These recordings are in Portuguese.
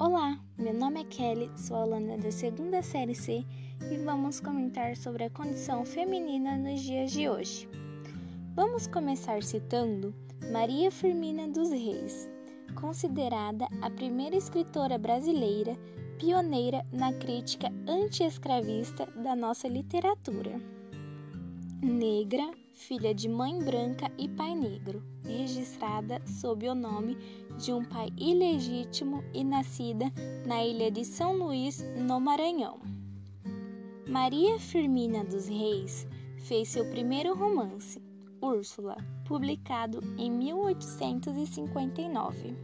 Olá, meu nome é Kelly, sou aluna da segunda série C e vamos comentar sobre a condição feminina nos dias de hoje. Vamos começar citando Maria Firmina dos Reis, considerada a primeira escritora brasileira pioneira na crítica anti-escravista da nossa literatura. Negra, filha de mãe branca e pai negro, registrada sob o nome de um pai ilegítimo e nascida na ilha de São Luís, no Maranhão. Maria Firmina dos Reis fez seu primeiro romance, Úrsula, publicado em 1859.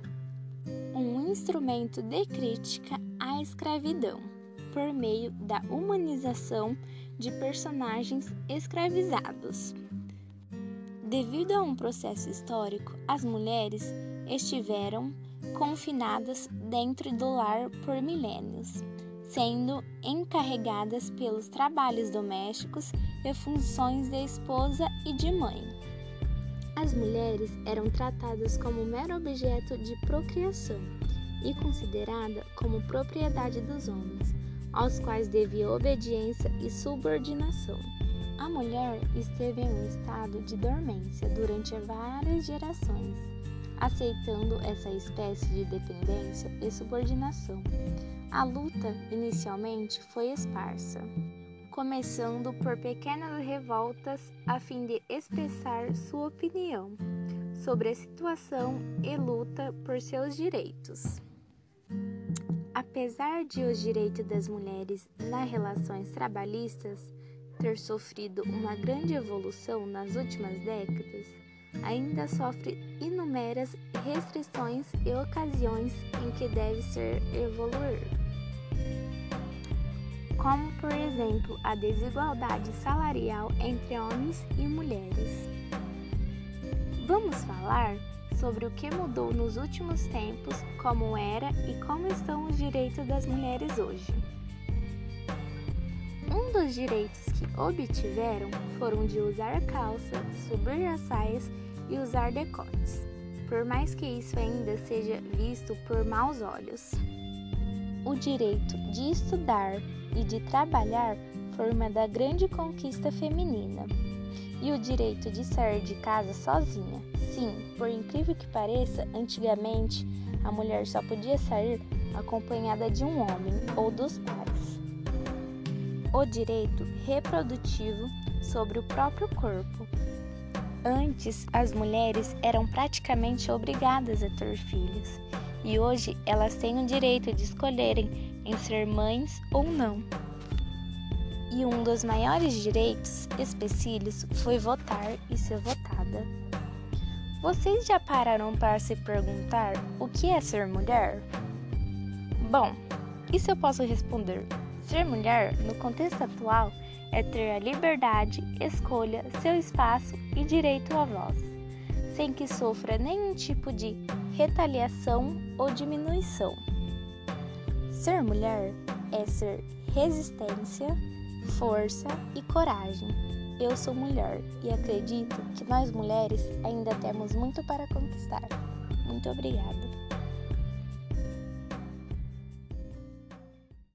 Um instrumento de crítica à escravidão, por meio da humanização de personagens escravizados. Devido a um processo histórico, as mulheres estiveram confinadas dentro do lar por milênios, sendo encarregadas pelos trabalhos domésticos e funções de esposa e de mãe. As mulheres eram tratadas como mero objeto de procriação e considerada como propriedade dos homens, aos quais devia obediência e subordinação. A mulher esteve em um estado de dormência durante várias gerações, aceitando essa espécie de dependência e subordinação. A luta inicialmente foi esparsa, começando por pequenas revoltas a fim de expressar sua opinião sobre a situação e luta por seus direitos. Apesar de os direitos das mulheres nas relações trabalhistas ter sofrido uma grande evolução nas últimas décadas, ainda sofre inúmeras restrições e ocasiões em que deve ser evoluir. Como, por exemplo, a desigualdade salarial entre homens e mulheres. Vamos falar sobre o que mudou nos últimos tempos, como era e como estão os direitos das mulheres hoje. Um dos direitos que obtiveram foram de usar calça, subir as saias e usar decotes, por mais que isso ainda seja visto por maus olhos. O direito de estudar e de trabalhar foi uma da grande conquista feminina. E o direito de sair de casa sozinha. Sim, por incrível que pareça, antigamente a mulher só podia sair acompanhada de um homem ou dos pais o direito reprodutivo sobre o próprio corpo. Antes, as mulheres eram praticamente obrigadas a ter filhos, e hoje elas têm o direito de escolherem em ser mães ou não. E um dos maiores direitos específicos foi votar e ser votada. Vocês já pararam para se perguntar o que é ser mulher? Bom, isso eu posso responder Ser mulher, no contexto atual, é ter a liberdade, escolha, seu espaço e direito à voz, sem que sofra nenhum tipo de retaliação ou diminuição. Ser mulher é ser resistência, força e coragem. Eu sou mulher e acredito que nós mulheres ainda temos muito para conquistar. Muito obrigada.